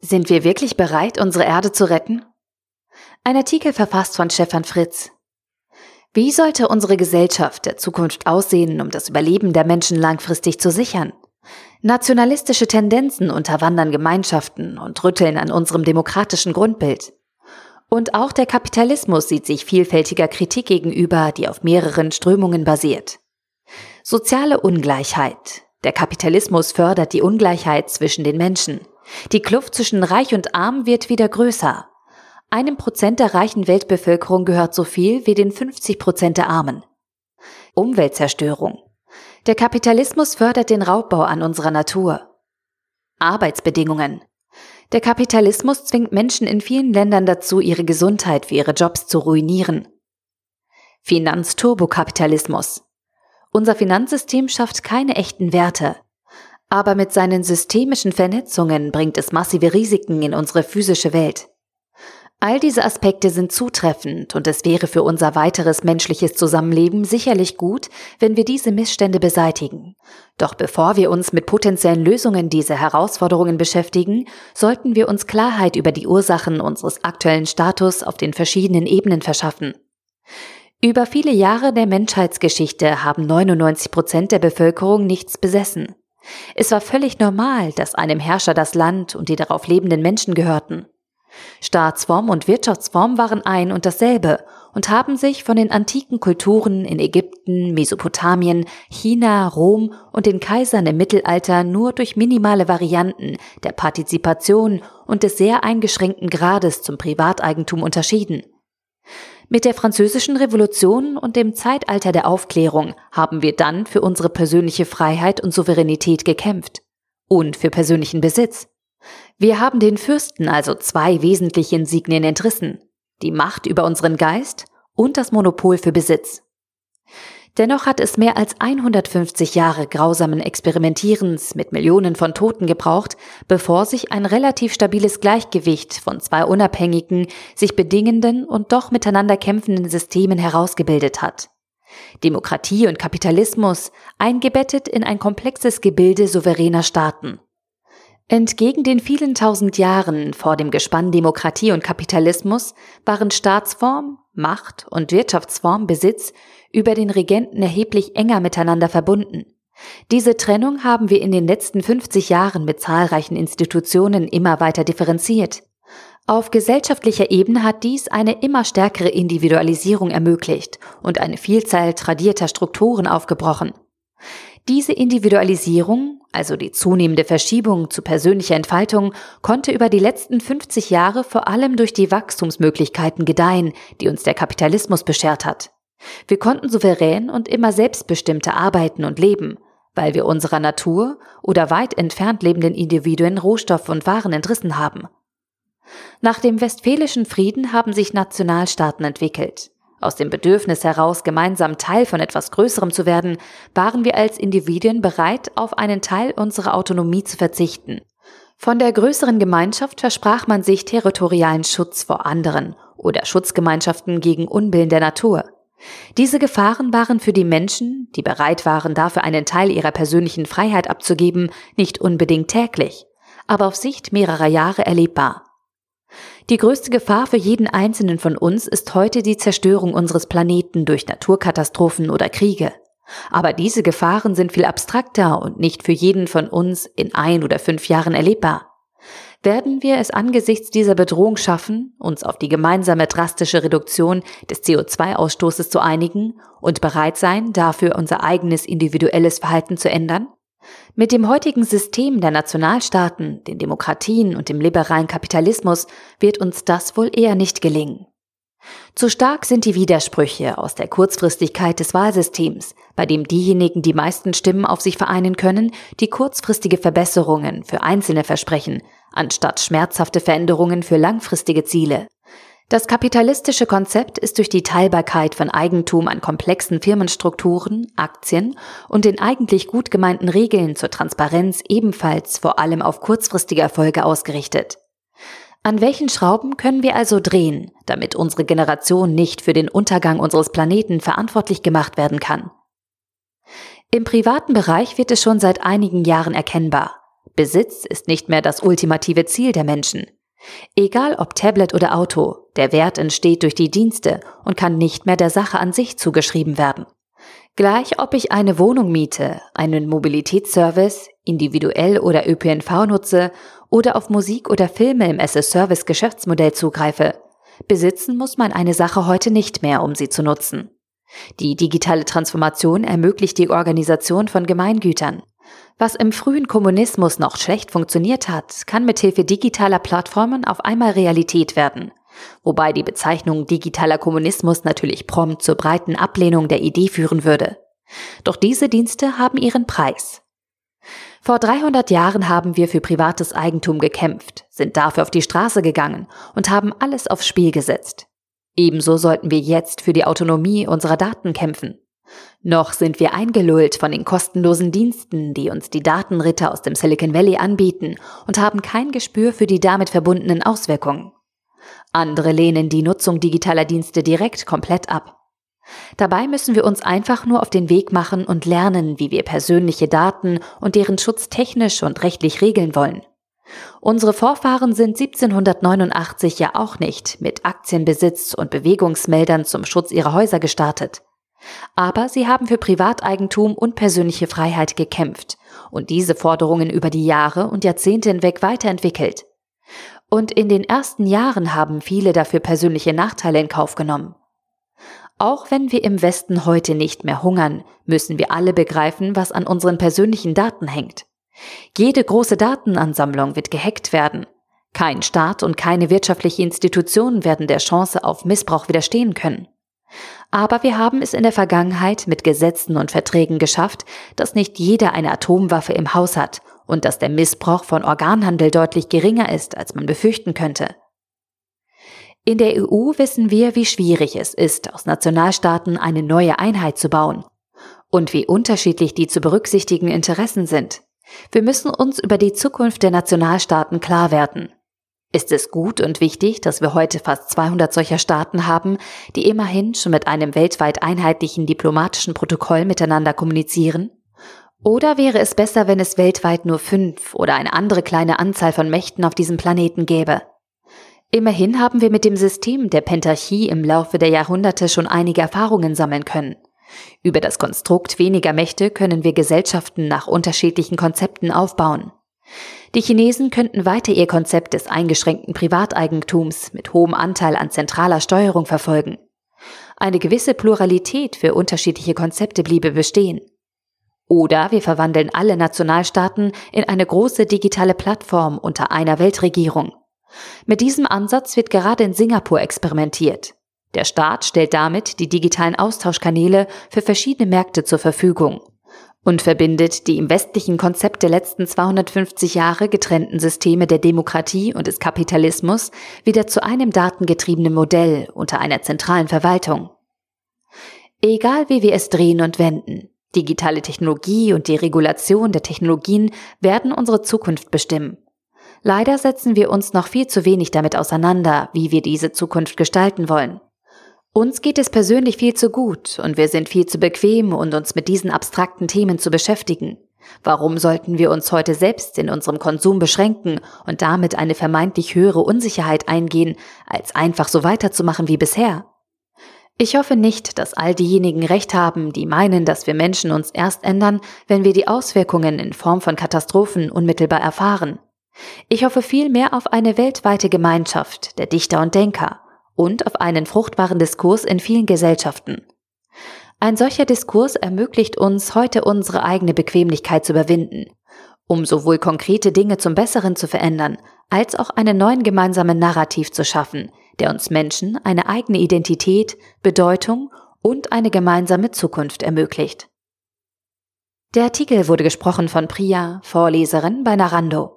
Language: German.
Sind wir wirklich bereit, unsere Erde zu retten? Ein Artikel verfasst von Stefan Fritz. Wie sollte unsere Gesellschaft der Zukunft aussehen, um das Überleben der Menschen langfristig zu sichern? Nationalistische Tendenzen unterwandern Gemeinschaften und rütteln an unserem demokratischen Grundbild. Und auch der Kapitalismus sieht sich vielfältiger Kritik gegenüber, die auf mehreren Strömungen basiert. Soziale Ungleichheit. Der Kapitalismus fördert die Ungleichheit zwischen den Menschen. Die Kluft zwischen Reich und Arm wird wieder größer. Einem Prozent der reichen Weltbevölkerung gehört so viel wie den 50 Prozent der Armen. Umweltzerstörung. Der Kapitalismus fördert den Raubbau an unserer Natur. Arbeitsbedingungen. Der Kapitalismus zwingt Menschen in vielen Ländern dazu, ihre Gesundheit für ihre Jobs zu ruinieren. Finanzturbokapitalismus. Unser Finanzsystem schafft keine echten Werte. Aber mit seinen systemischen Vernetzungen bringt es massive Risiken in unsere physische Welt. All diese Aspekte sind zutreffend und es wäre für unser weiteres menschliches Zusammenleben sicherlich gut, wenn wir diese Missstände beseitigen. Doch bevor wir uns mit potenziellen Lösungen dieser Herausforderungen beschäftigen, sollten wir uns Klarheit über die Ursachen unseres aktuellen Status auf den verschiedenen Ebenen verschaffen. Über viele Jahre der Menschheitsgeschichte haben 99 Prozent der Bevölkerung nichts besessen. Es war völlig normal, dass einem Herrscher das Land und die darauf lebenden Menschen gehörten. Staatsform und Wirtschaftsform waren ein und dasselbe und haben sich von den antiken Kulturen in Ägypten, Mesopotamien, China, Rom und den Kaisern im Mittelalter nur durch minimale Varianten der Partizipation und des sehr eingeschränkten Grades zum Privateigentum unterschieden. Mit der Französischen Revolution und dem Zeitalter der Aufklärung haben wir dann für unsere persönliche Freiheit und Souveränität gekämpft und für persönlichen Besitz. Wir haben den Fürsten also zwei wesentliche Insignien entrissen, die Macht über unseren Geist und das Monopol für Besitz. Dennoch hat es mehr als 150 Jahre grausamen Experimentierens mit Millionen von Toten gebraucht, bevor sich ein relativ stabiles Gleichgewicht von zwei unabhängigen, sich bedingenden und doch miteinander kämpfenden Systemen herausgebildet hat. Demokratie und Kapitalismus eingebettet in ein komplexes Gebilde souveräner Staaten. Entgegen den vielen tausend Jahren vor dem Gespann Demokratie und Kapitalismus waren Staatsform, Macht und Wirtschaftsform Besitz über den Regenten erheblich enger miteinander verbunden. Diese Trennung haben wir in den letzten 50 Jahren mit zahlreichen Institutionen immer weiter differenziert. Auf gesellschaftlicher Ebene hat dies eine immer stärkere Individualisierung ermöglicht und eine Vielzahl tradierter Strukturen aufgebrochen. Diese Individualisierung, also die zunehmende Verschiebung zu persönlicher Entfaltung, konnte über die letzten 50 Jahre vor allem durch die Wachstumsmöglichkeiten gedeihen, die uns der Kapitalismus beschert hat. Wir konnten souverän und immer selbstbestimmter arbeiten und leben, weil wir unserer Natur oder weit entfernt lebenden Individuen Rohstoff und Waren entrissen haben. Nach dem Westfälischen Frieden haben sich Nationalstaaten entwickelt. Aus dem Bedürfnis heraus, gemeinsam Teil von etwas Größerem zu werden, waren wir als Individuen bereit, auf einen Teil unserer Autonomie zu verzichten. Von der größeren Gemeinschaft versprach man sich territorialen Schutz vor anderen oder Schutzgemeinschaften gegen Unbillen der Natur. Diese Gefahren waren für die Menschen, die bereit waren, dafür einen Teil ihrer persönlichen Freiheit abzugeben, nicht unbedingt täglich, aber auf Sicht mehrerer Jahre erlebbar. Die größte Gefahr für jeden einzelnen von uns ist heute die Zerstörung unseres Planeten durch Naturkatastrophen oder Kriege. Aber diese Gefahren sind viel abstrakter und nicht für jeden von uns in ein oder fünf Jahren erlebbar. Werden wir es angesichts dieser Bedrohung schaffen, uns auf die gemeinsame drastische Reduktion des CO2-Ausstoßes zu einigen und bereit sein, dafür unser eigenes individuelles Verhalten zu ändern? Mit dem heutigen System der Nationalstaaten, den Demokratien und dem liberalen Kapitalismus wird uns das wohl eher nicht gelingen. Zu stark sind die Widersprüche aus der Kurzfristigkeit des Wahlsystems, bei dem diejenigen die meisten Stimmen auf sich vereinen können, die kurzfristige Verbesserungen für Einzelne versprechen, anstatt schmerzhafte Veränderungen für langfristige Ziele. Das kapitalistische Konzept ist durch die Teilbarkeit von Eigentum an komplexen Firmenstrukturen, Aktien und den eigentlich gut gemeinten Regeln zur Transparenz ebenfalls vor allem auf kurzfristige Erfolge ausgerichtet. An welchen Schrauben können wir also drehen, damit unsere Generation nicht für den Untergang unseres Planeten verantwortlich gemacht werden kann? Im privaten Bereich wird es schon seit einigen Jahren erkennbar. Besitz ist nicht mehr das ultimative Ziel der Menschen. Egal ob Tablet oder Auto, der Wert entsteht durch die Dienste und kann nicht mehr der Sache an sich zugeschrieben werden. Gleich ob ich eine Wohnung miete, einen Mobilitätsservice, individuell oder ÖPNV nutze oder auf Musik oder Filme im SS-Service Geschäftsmodell zugreife, besitzen muss man eine Sache heute nicht mehr, um sie zu nutzen. Die digitale Transformation ermöglicht die Organisation von Gemeingütern. Was im frühen Kommunismus noch schlecht funktioniert hat, kann mithilfe digitaler Plattformen auf einmal Realität werden – wobei die Bezeichnung digitaler Kommunismus natürlich prompt zur breiten Ablehnung der Idee führen würde. Doch diese Dienste haben ihren Preis. Vor 300 Jahren haben wir für privates Eigentum gekämpft, sind dafür auf die Straße gegangen und haben alles aufs Spiel gesetzt. Ebenso sollten wir jetzt für die Autonomie unserer Daten kämpfen. Noch sind wir eingelullt von den kostenlosen Diensten, die uns die Datenritter aus dem Silicon Valley anbieten und haben kein Gespür für die damit verbundenen Auswirkungen. Andere lehnen die Nutzung digitaler Dienste direkt komplett ab. Dabei müssen wir uns einfach nur auf den Weg machen und lernen, wie wir persönliche Daten und deren Schutz technisch und rechtlich regeln wollen. Unsere Vorfahren sind 1789 ja auch nicht mit Aktienbesitz und Bewegungsmeldern zum Schutz ihrer Häuser gestartet. Aber sie haben für Privateigentum und persönliche Freiheit gekämpft und diese Forderungen über die Jahre und Jahrzehnte hinweg weiterentwickelt. Und in den ersten Jahren haben viele dafür persönliche Nachteile in Kauf genommen. Auch wenn wir im Westen heute nicht mehr hungern, müssen wir alle begreifen, was an unseren persönlichen Daten hängt. Jede große Datenansammlung wird gehackt werden. Kein Staat und keine wirtschaftliche Institution werden der Chance auf Missbrauch widerstehen können. Aber wir haben es in der Vergangenheit mit Gesetzen und Verträgen geschafft, dass nicht jeder eine Atomwaffe im Haus hat und dass der Missbrauch von Organhandel deutlich geringer ist, als man befürchten könnte. In der EU wissen wir, wie schwierig es ist, aus Nationalstaaten eine neue Einheit zu bauen und wie unterschiedlich die zu berücksichtigen Interessen sind. Wir müssen uns über die Zukunft der Nationalstaaten klar werden. Ist es gut und wichtig, dass wir heute fast 200 solcher Staaten haben, die immerhin schon mit einem weltweit einheitlichen diplomatischen Protokoll miteinander kommunizieren? Oder wäre es besser, wenn es weltweit nur fünf oder eine andere kleine Anzahl von Mächten auf diesem Planeten gäbe? Immerhin haben wir mit dem System der Pentarchie im Laufe der Jahrhunderte schon einige Erfahrungen sammeln können. Über das Konstrukt weniger Mächte können wir Gesellschaften nach unterschiedlichen Konzepten aufbauen. Die Chinesen könnten weiter ihr Konzept des eingeschränkten Privateigentums mit hohem Anteil an zentraler Steuerung verfolgen. Eine gewisse Pluralität für unterschiedliche Konzepte bliebe bestehen. Oder wir verwandeln alle Nationalstaaten in eine große digitale Plattform unter einer Weltregierung. Mit diesem Ansatz wird gerade in Singapur experimentiert. Der Staat stellt damit die digitalen Austauschkanäle für verschiedene Märkte zur Verfügung und verbindet die im westlichen Konzept der letzten 250 Jahre getrennten Systeme der Demokratie und des Kapitalismus wieder zu einem datengetriebenen Modell unter einer zentralen Verwaltung. Egal wie wir es drehen und wenden, Digitale Technologie und die Regulation der Technologien werden unsere Zukunft bestimmen. Leider setzen wir uns noch viel zu wenig damit auseinander, wie wir diese Zukunft gestalten wollen. Uns geht es persönlich viel zu gut und wir sind viel zu bequem, um uns mit diesen abstrakten Themen zu beschäftigen. Warum sollten wir uns heute selbst in unserem Konsum beschränken und damit eine vermeintlich höhere Unsicherheit eingehen, als einfach so weiterzumachen wie bisher? Ich hoffe nicht, dass all diejenigen recht haben, die meinen, dass wir Menschen uns erst ändern, wenn wir die Auswirkungen in Form von Katastrophen unmittelbar erfahren. Ich hoffe vielmehr auf eine weltweite Gemeinschaft der Dichter und Denker und auf einen fruchtbaren Diskurs in vielen Gesellschaften. Ein solcher Diskurs ermöglicht uns, heute unsere eigene Bequemlichkeit zu überwinden, um sowohl konkrete Dinge zum Besseren zu verändern, als auch einen neuen gemeinsamen Narrativ zu schaffen, der uns Menschen eine eigene Identität, Bedeutung und eine gemeinsame Zukunft ermöglicht. Der Artikel wurde gesprochen von Priya, Vorleserin bei Narando.